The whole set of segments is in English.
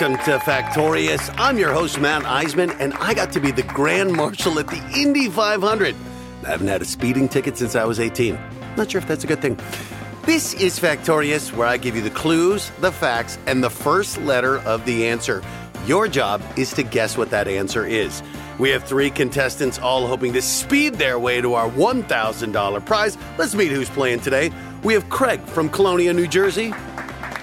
Welcome to Factorious. I'm your host, Matt Iseman, and I got to be the Grand Marshal at the Indy 500. I haven't had a speeding ticket since I was 18. Not sure if that's a good thing. This is Factorious, where I give you the clues, the facts, and the first letter of the answer. Your job is to guess what that answer is. We have three contestants all hoping to speed their way to our $1,000 prize. Let's meet who's playing today. We have Craig from Colonia, New Jersey.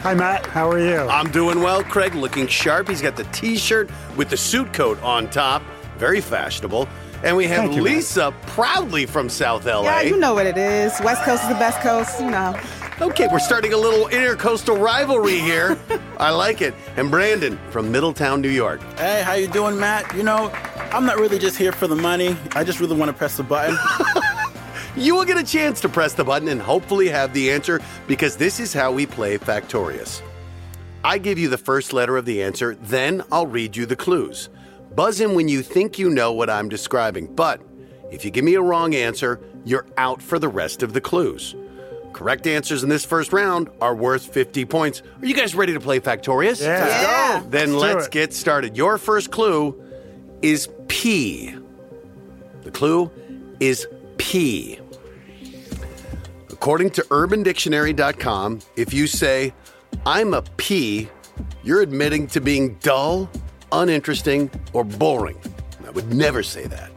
Hi, Matt. How are you? I'm doing well. Craig looking sharp. He's got the t shirt with the suit coat on top. Very fashionable. And we have you, man. Lisa, proudly from South LA. Yeah, you know what it is. West Coast is the best coast, you know. Okay, we're starting a little intercoastal rivalry here. I like it. And Brandon from Middletown, New York. Hey, how you doing, Matt? You know, I'm not really just here for the money. I just really want to press the button. You will get a chance to press the button and hopefully have the answer because this is how we play Factorious. I give you the first letter of the answer, then I'll read you the clues. Buzz in when you think you know what I'm describing, but if you give me a wrong answer, you're out for the rest of the clues. Correct answers in this first round are worth 50 points. Are you guys ready to play Factorious? Yeah. Yeah. Then Let's let's get started. Your first clue is P. The clue is P. According to UrbanDictionary.com, if you say, I'm a P, you're admitting to being dull, uninteresting, or boring. I would never say that.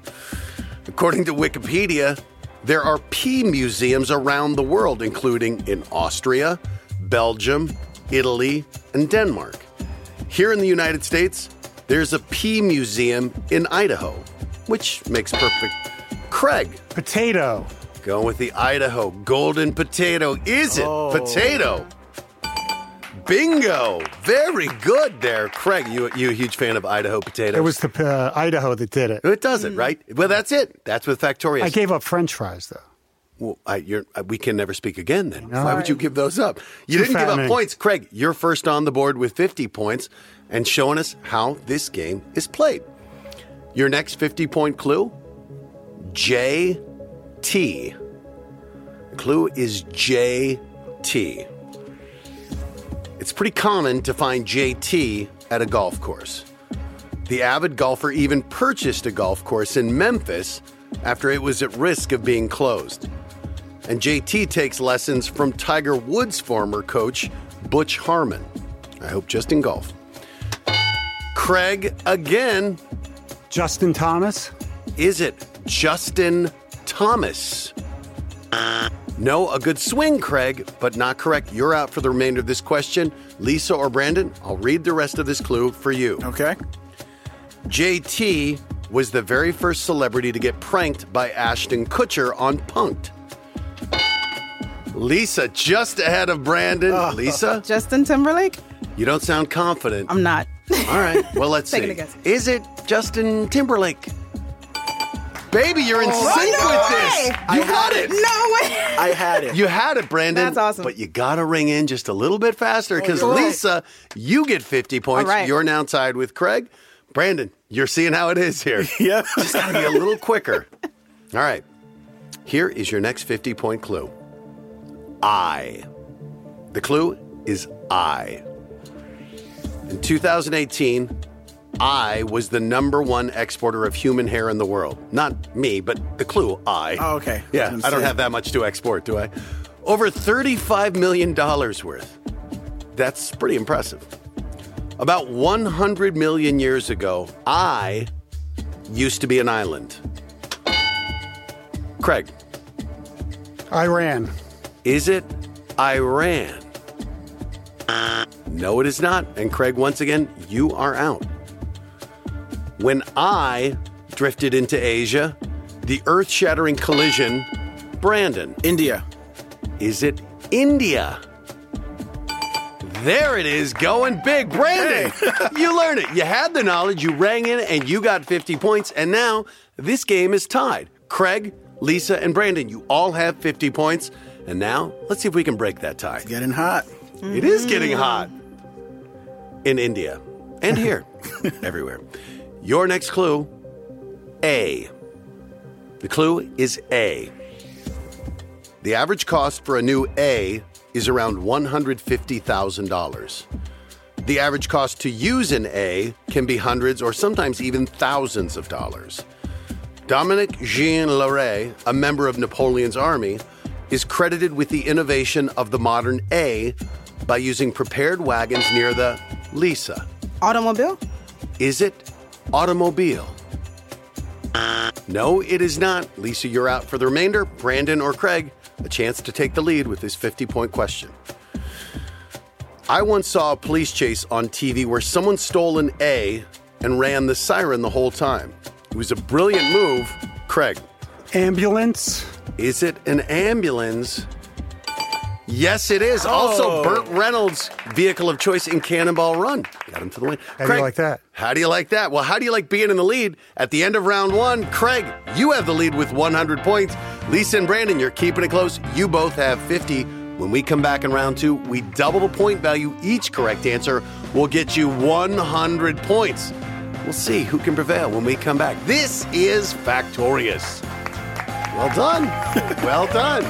According to Wikipedia, there are pea museums around the world, including in Austria, Belgium, Italy, and Denmark. Here in the United States, there's a museum in Idaho, which makes perfect. Craig, Potato. Going with the Idaho golden potato. Is it potato? Bingo! Very good there, Craig. You you a huge fan of Idaho potatoes? It was the uh, Idaho that did it. It does it right. Well, that's it. That's with Factorious. I gave up French fries though. Well, I, we can never speak again then. Why would you give those up? You Too didn't give up points. Craig, you're first on the board with 50 points and showing us how this game is played. Your next 50 point clue JT. The clue is JT. It's pretty common to find JT at a golf course. The avid golfer even purchased a golf course in Memphis after it was at risk of being closed. And JT takes lessons from Tiger Woods' former coach, Butch Harmon. I hope just in golf. Craig, again, Justin Thomas. is it Justin Thomas? No, a good swing, Craig, but not correct. You're out for the remainder of this question. Lisa or Brandon, I'll read the rest of this clue for you. Okay? JT was the very first celebrity to get pranked by Ashton Kutcher on Punk'd. Lisa just ahead of Brandon. Oh. Lisa, Justin Timberlake? you don't sound confident. I'm not. All right, well, let's Taking see. a guess. Is it Justin Timberlake? Baby, you're in oh, sync no with way! this. You had got it. it. No way. I had it. You had it, Brandon. That's awesome. But you got to ring in just a little bit faster oh, because you're right. Lisa, you get 50 points. All right. You're now tied with Craig. Brandon, you're seeing how it is here. yeah. Just got to be a little quicker. All right. Here is your next 50 point clue I. The clue is I. In 2018, I was the number one exporter of human hair in the world. Not me, but the clue I. Oh, okay. Yeah, I I don't have that much to export, do I? Over $35 million worth. That's pretty impressive. About 100 million years ago, I used to be an island. Craig, Iran. is it Iran? No, it is not. And Craig, once again, you are out. When I drifted into Asia, the earth shattering collision, Brandon, India. is it India? There it is, going big. Brandon, you learned it. You had the knowledge, you rang in, and you got 50 points. And now this game is tied. Craig, Lisa, and Brandon, you all have 50 points. And now let's see if we can break that tie. Getting hot. It is getting hot in India and here, everywhere. Your next clue A. The clue is A. The average cost for a new A is around $150,000. the average cost to use an A can be hundreds or sometimes even thousands of dollars. Dominique Jean Larrey, a member of Napoleon's army, is credited with the innovation of the modern A by using prepared wagons near the Lisa. Automobile? Is it automobile? No, it is not. Lisa, you're out for the remainder. Brandon or Craig, a chance to take the lead with this 50 point question. I once saw a police chase on TV where someone stole an A and ran the siren the whole time. It was a brilliant move. Craig, Ambulance. is it an ambulance? Yes, it is. Also, Oh. Burt Reynolds' vehicle of choice in Cannonball Run. Got him to the win. How do you like that? How do you like that? Well, how do you like being in the lead at the end of round one? Craig, you have the lead with 100 points. Lisa and Brandon, you're keeping it close. You both have 50. When we come back in round two, we double the point value. Each correct answer will get you 100 points. We'll see who can prevail when we come back. This is Factorious. Well done. well done.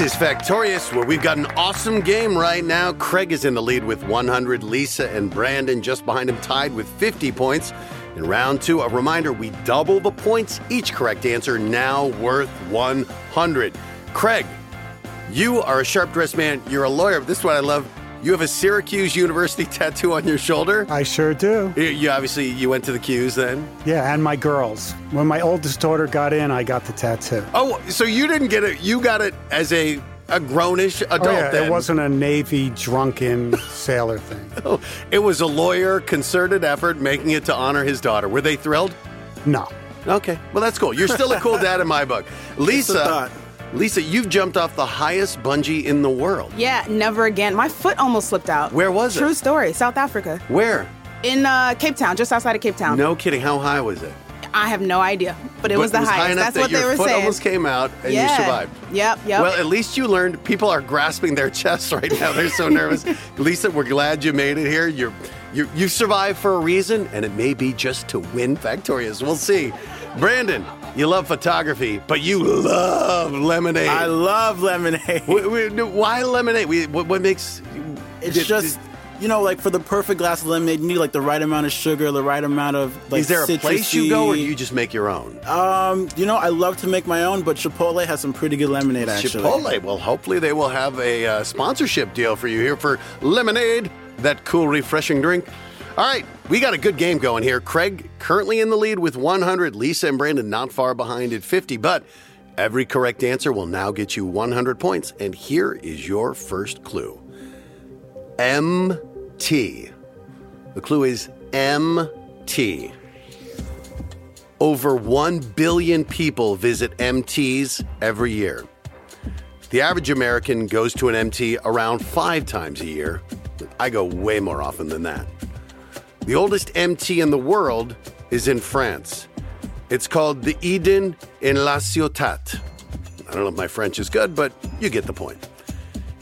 This is Factorious, where we've got an awesome game right now. Craig is in the lead with 100, Lisa and Brandon just behind him, tied with 50 points. In round two, a reminder we double the points. Each correct answer now worth 100. Craig, you are a sharp dressed man. You're a lawyer. This is what I love. You have a Syracuse University tattoo on your shoulder. I sure do. You- You obviously you went to the Q's then. Yeah, and my girls. When my oldest daughter got in, I got the tattoo. Oh, so you didn't get it? You got it as a a grownish oh, adult. Oh, yeah, then. it wasn't a Navy drunken sailor thing. Oh, it was a lawyer concerted effort making it to honor his daughter. Were they thrilled? No. Okay, well that's cool. You're still a cool dad in my book. Lisa, thought. Lisa, you've jumped off the highest bungee in the world. Yeah, never again. My foot almost slipped out. Where was it? True story, South Africa. Where? In uh, Cape Town, just outside of Cape Town. No kidding. How high was it? I have no idea, but it But was the high highest. enough That's that what they were foot saying. almost came out and yeah. you survived. Yep, yep. Well, at least you learned. People are grasping their chests right now. They're so nervous. Lisa, we're glad you made it here. You're, you you survived for a reason, and it may be just to win Factorious. We'll see. Brandon, you love photography, but you love lemonade. I love lemonade. Wh- wh- Why lemonade? We- What, what makes It's did- just, you know, like for the perfect glass of lemonade, you need like the right amount of sugar, the right amount of like. Is there a place you go, or do you just make your own? Um, you know, I love to make my own, but Chipotle has some pretty good lemonade. Actually, Chipotle. Well, hopefully they will have a uh, sponsorship deal for you here for lemonade, that cool, refreshing drink. All right, we got a good game going here. Craig currently in the lead with 100. Lisa and Brandon not far behind at 50, but every correct answer will now get you 100 points. And here is your first clue MT. The clue is MT. Over 1 billion people visit MTs every year. The average American goes to an MT around five times a year. I go way more often than that. The oldest MT in the world is in France. It's called the Eden in La Ciotat. I don't know if my French is good, but you get the point.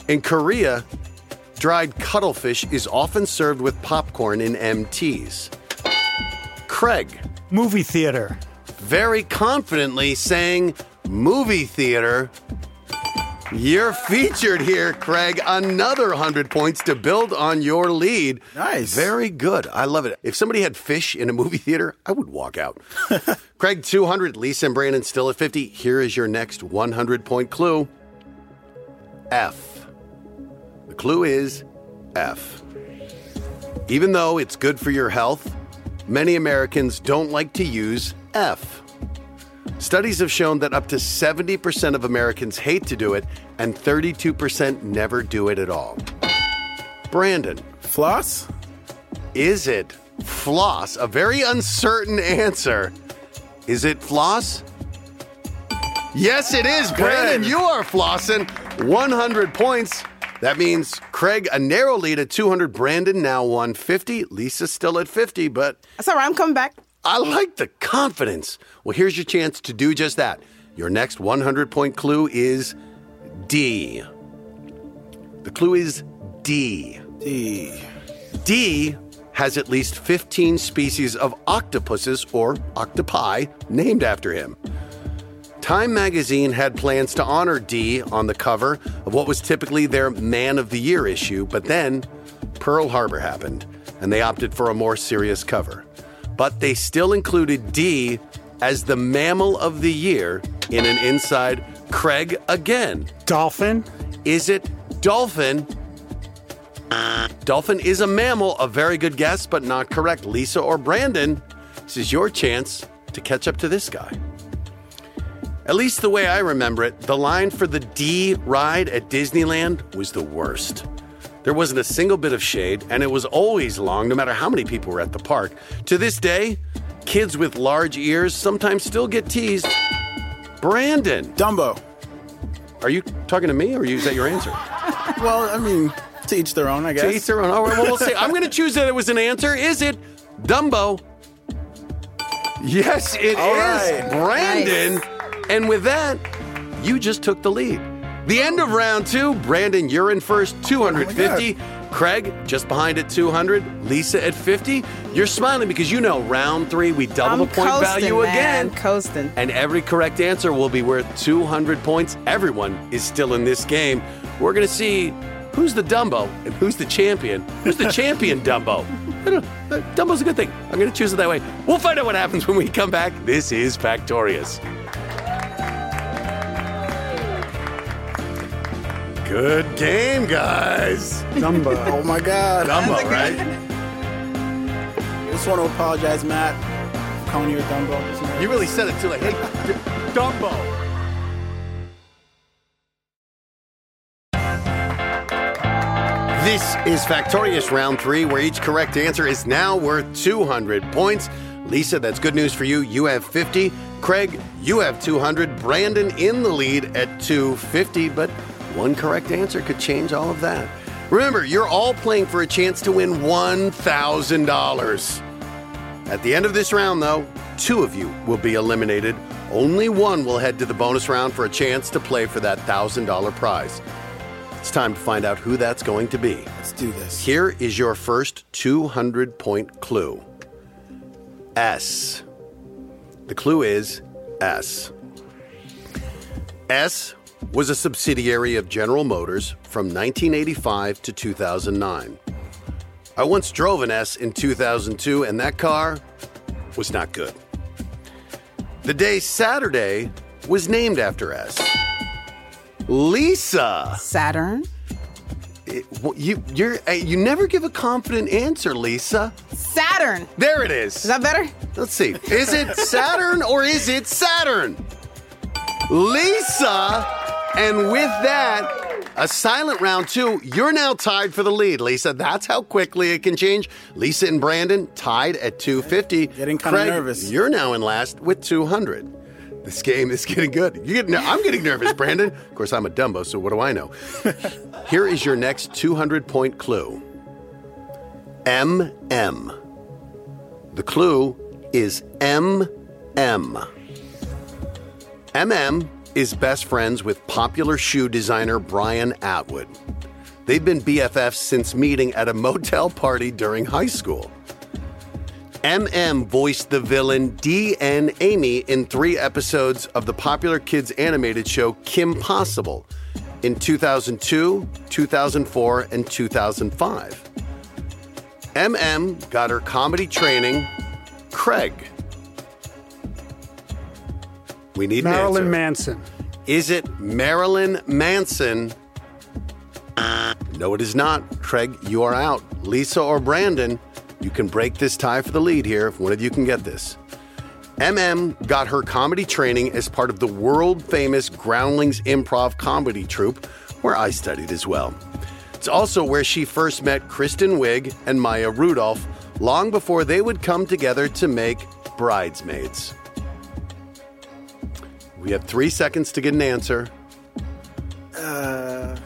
In Korea, dried cuttlefish is often served with popcorn in MTs. Craig, Movie theater. very confidently saying movie theater. You're featured here, Craig. Another 100 points to build on your lead. Nice. Very good. I love it. If somebody had fish in a movie theater, I would walk out. Craig, 200. Lisa and Brandon still at 50. Here is your next 100 point clue F. The clue is F. Even though it's good for your health, many Americans don't like to use F. Studies have shown that up to 70% of Americans hate to do it, and 32% never do it at all. Brandon, floss. is it floss? A very uncertain answer. Is it floss? Yes, it is. Brandon, you are flossing. 100 points. That means Craig, a narrow lead at 200. Brandon now 150. Lisa still at 50, but That's all right. I'm coming back. I like the confidence. Well, here's your chance to do just that. Your next 100 point clue is D. The clue is D. D. D has at least 15 species of octopuses or octopi named after him. Time magazine had plans to honor D on the cover of what was typically their Man of the Year issue, but then Pearl Harbor happened, and they opted for a more serious cover. But they still included D as the Mammal of the Year in an inside Craig again. Dolphin. Is it dolphin? Dolphin is a mammal, a very good guess, but not correct. Lisa or Brandon, this is your chance to catch up to this guy. At least the way I remember it, the line for the D ride at Disneyland was the worst. There wasn't a single bit of shade, and it was always long, no matter how many people were at the park. To this day, kids with large ears sometimes still get teased. Brandon, Dumbo. are you talking to me, or is that your answer? Well, I mean, to each their own, I guess. To each their own. All right, well, we'll see. I'm going to choose that it was an answer. Is it Dumbo? Yes, it is, All right. Brandon. And with that, you just took the lead. The end of round two. Brandon, you're in first, 250. Craig, just behind at 200. Lisa at 50. You're smiling because you know round three, we double I'm the point coasting, value man, again. Coasting. And every correct answer will be worth 200 points. Everyone is still in this game. We're going to see who's the Dumbo and who's the champion. Who's the champion Dumbo? I don't know. Uh, Dumbo's a good thing. I'm going to choose it that way. We'll find out what happens when we come back. This is Factorious. Good game, guys. Dumbo. Oh my God. Dumbo, right? Just want to apologize, Matt. for Calling you a Dumbo. You really said it too. Like, hey, Dumbo. This is Factorious Round 3, where each correct answer is now worth 200 points. Lisa, that's good news for you. You have 50. Craig, you have 200. Brandon in the lead at 250, but one correct answer could change all of that. Remember, you're all playing for a chance to win $1,000. At the end of this round, though, two of you will be eliminated. Only one will head to the bonus round for a chance to play for that $1,000 prize. It's time to find out who that's going to be. Let's do this. Here is your first 200 point clue S. The clue is S. S was a subsidiary of General Motors from 1985 to 2009. I once drove an S in 2002, and that car was not good. The day Saturday was named after S. Lisa. Saturn. It- you you're uh, you never give a confident answer, Lisa. Saturn. There it is. Is that better? Let's see. Is it Saturn or is it Saturn? Lisa, and with that, a silent round two. You're now tied for the lead, Lisa. That's how quickly it can change. Lisa and Brandon tied at 250. Getting kinda nervous. You're now in last with 200. This game is getting good. You get, I'm getting nervous, Brandon. Of course, I'm a Dumbo, so what do I know? Here is your next 200 point clue MM. The clue is MM. MM is best friends with popular shoe designer Brian Atwood. They've been BFFs since meeting at a motel party during high school. MM voiced the villain D.N. Amy in three episodes of the popular kids animated show Kim Possible in 2002, 2004, and 2005. MM got her comedy training. Craig. We need Marilyn answer. Manson. Is it Marilyn Manson? No, it is not. Craig, you are out. Lisa or Brandon, you can break this tie for the lead here if one of you can get this. MM got her comedy training as part of the world famous Groundlings Improv Comedy Troupe, where I studied as well. It's also where she first met Kristen Wiig and Maya Rudolph long before they would come together to make Bridesmaids. We have three seconds to get an answer. Uh,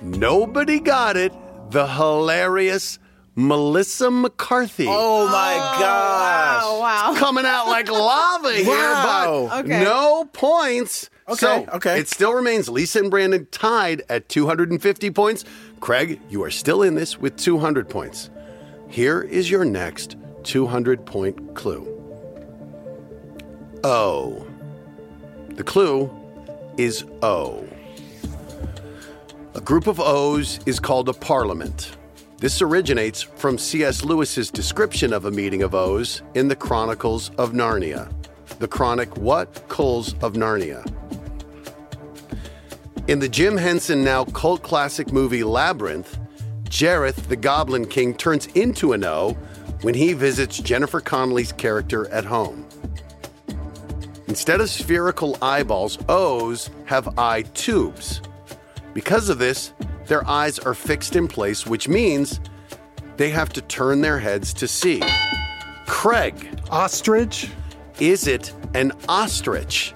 nobody got it. The hilarious Melissa McCarthy. Oh my gosh. Oh wow. Coming out like lava here, Wow. but Okay. no points. Okay, So okay. it still remains Lisa and Brandon tied at 250 points. Craig, you are still in this with 200 points. Here is your next 200 point clue. O. The clue is O. A group of O's is called a parliament. This originates from C.S. Lewis's description of a meeting of O's in the Chronicles of Narnia. The chronic what? Culls of Narnia. In the Jim Henson now cult classic movie Labyrinth, Jareth the Goblin King turns into an O when he visits Jennifer Connelly's character at home. Instead of spherical eyeballs, O's have eye tubes. Because of this, their eyes are fixed in place, which means they have to turn their heads to see. Craig, Ostrich? is it an ostrich?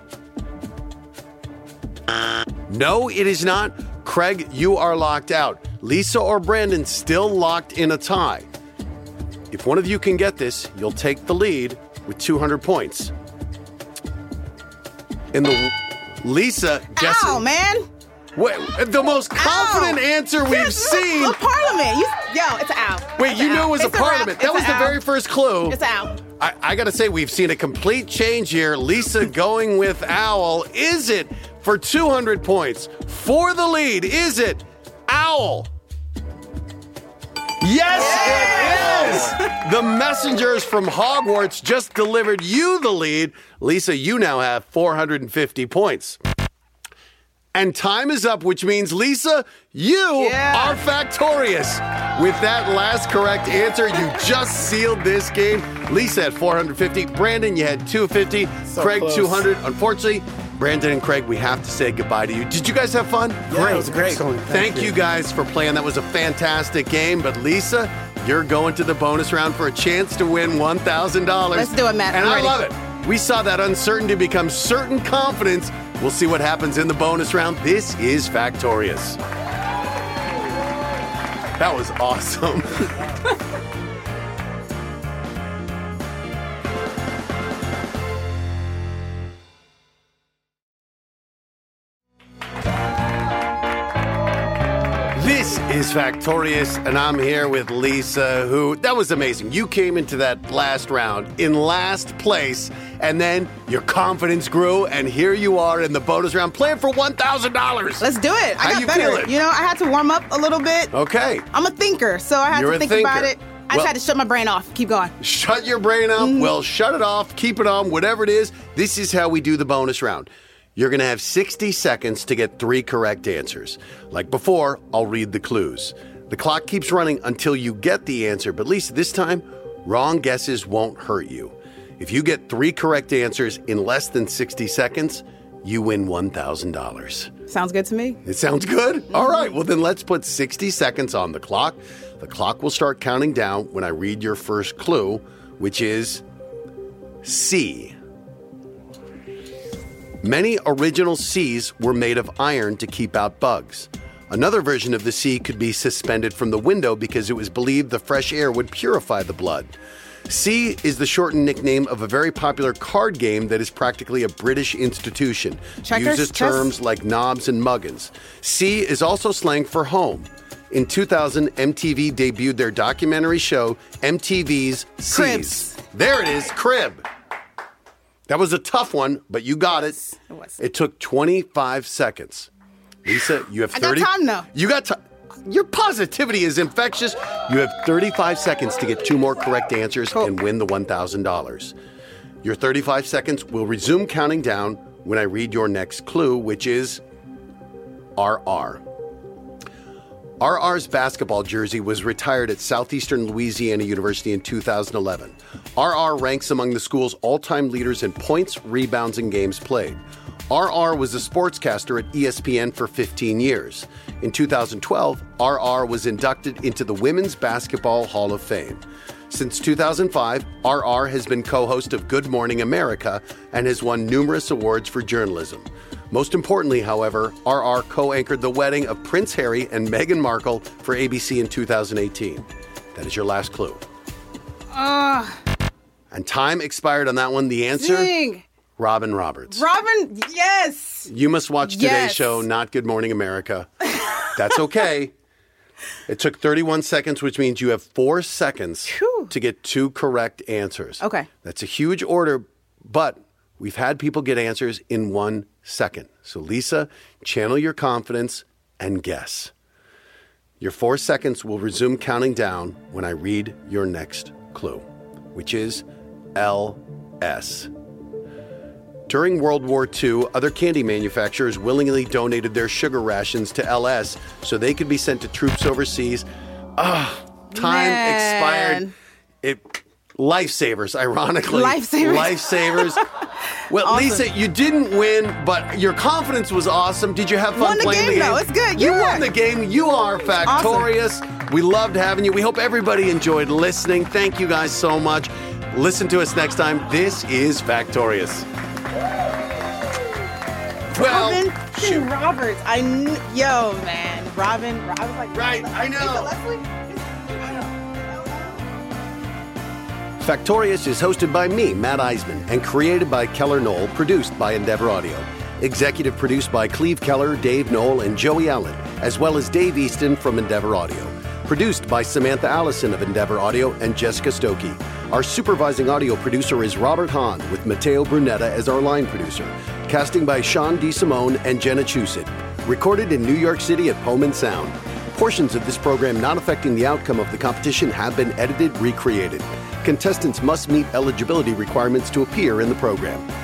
No, it is not. Craig, you are locked out. Lisa or Brandon still locked in a tie. If one of you can get this, you'll take the lead with 200 points. In the Lisa guessing Ow, man. Wait, the most confident Ow. answer we've look, seen. look, parliament. You, yo, it's an ow. Wait, It's you knew it was a It's wrap. parliament. That was the very first clue. It's an ow. I, I gotta say, we've seen a complete change here. Lisa going with Owl. Is it for 200 points? For the lead, is it Owl? Yes, it is! The messengers from Hogwarts just delivered you the lead. Lisa, you now have 450 points. And time is up, which means, Lisa, you Yeah. are factorious. With that last correct answer, you just sealed this game. Lisa had 450. Brandon, you had 250. So Craig, close. 200. Unfortunately, Brandon and Craig, we have to say goodbye to you. Did you guys have fun? Yeah, it was great. Excellent. Thank you guys for playing. That was a fantastic game. But Lisa, you're going to the bonus round for a chance to win $1,000. Let's do it, Matt. And I'm I ready. love it. We saw that uncertainty become certain confidence. We'll see what happens in the bonus round. This is Factorious. That was awesome. Factorious, and I'm here with Lisa, who, that was amazing. You came into that last round in last place, and then your confidence grew, and here you are in the bonus round playing for $1,000. Let's do it. I How got you better. feeling? You know, I had to warm up a little bit. Okay. I'm a thinker, so I had You're to think about it. I Well- just had to shut my brain off. Keep going. Shut your brain off. Mm-hmm. Well, shut it off. Keep it on. Whatever it is, this is how we do the bonus round. You're going to have 60 seconds to get three correct answers. Like before, I'll read the clues. The clock keeps running until you get the answer, but at least this time, wrong guesses won't hurt you. If you get three correct answers in less than 60 seconds, you win $1,000. Sounds good to me. It sounds good? All right, well, then let's put 60 seconds on the clock. The clock will start counting down when I read your first clue, which is C. Many original Cs were made of iron to keep out bugs. Another version of the C could be suspended from the window because it was believed the fresh air would purify the blood. C is the shortened nickname of a very popular card game that is practically a British institution. Checkers? Uses Chess? terms like knobs and muggins. C is also slang for home. In 2000, MTV debuted their documentary show, MTV's C's. Cribs. There it is, Crib. That was a tough one, but you got it. It was. It took 25 seconds. Lisa, you have 30. I got 30. time, though. You got time. Your positivity is infectious. You have 35 seconds to get two more correct answers Cool. and win the $1,000. Your 35 seconds will resume counting down when I read your next clue, which is RR. RR's basketball jersey was retired at Southeastern Louisiana University in 2011. RR ranks among the school's all time leaders in points, rebounds, and games played. RR was a sportscaster at ESPN for 15 years. In 2012, RR was inducted into the Women's Basketball Hall of Fame. Since 2005, RR has been co host of Good Morning America and has won numerous awards for journalism. Most importantly, however, RR co anchored the wedding of Prince Harry and Meghan Markle for ABC in 2018. That is your last clue. and time expired on that one. The answer Dang. Robin Roberts. Robin, yes. you must watch today's Yes. show, not Good Morning America. That's okay. It took 31 seconds, which means you have four seconds Phew. to get two correct answers. Okay. That's a huge order, but we've had people get answers in one second. So, Lisa, channel your confidence and guess. Your four seconds will resume counting down when I read your next clue, which is LS. During World War II, other candy manufacturers willingly donated their sugar rations to LS so they could be sent to troops overseas. Ah, time Man. expired. It lifesavers, ironically. Lifesavers. Lifesavers. well, Awesome. Lisa, you didn't win, but your confidence was awesome. Did you have fun Won the playing game, the game? though. It's good. You Yeah. won the game. You are factorious. We loved having you. We hope everybody enjoyed listening. Thank you guys so much. Listen to us next time. This is Factorious. Well, Robin shoot. Roberts. I kn- yo man, Robin. I was like, Right, I know. Lisa Leslie? Factorious is hosted by me, Matt Iseman, and created by Keller Noll, produced by Endeavor Audio. Executive produced by Cleve Keller, Dave Noll, and Joey Allen, as well as Dave Easton from Endeavor Audio. Produced by Samantha Allison of Endeavor Audio and Jessica Stokey. Our supervising audio producer is Robert Hahn, with Matteo Brunetta as our line producer. Casting by Sean DeSimone and Jenna Chusett. Recorded in New York City at Pullman Sound. Portions of this program not affecting the outcome of the competition have been edited, recreated. Contestants must meet eligibility requirements to appear in the program.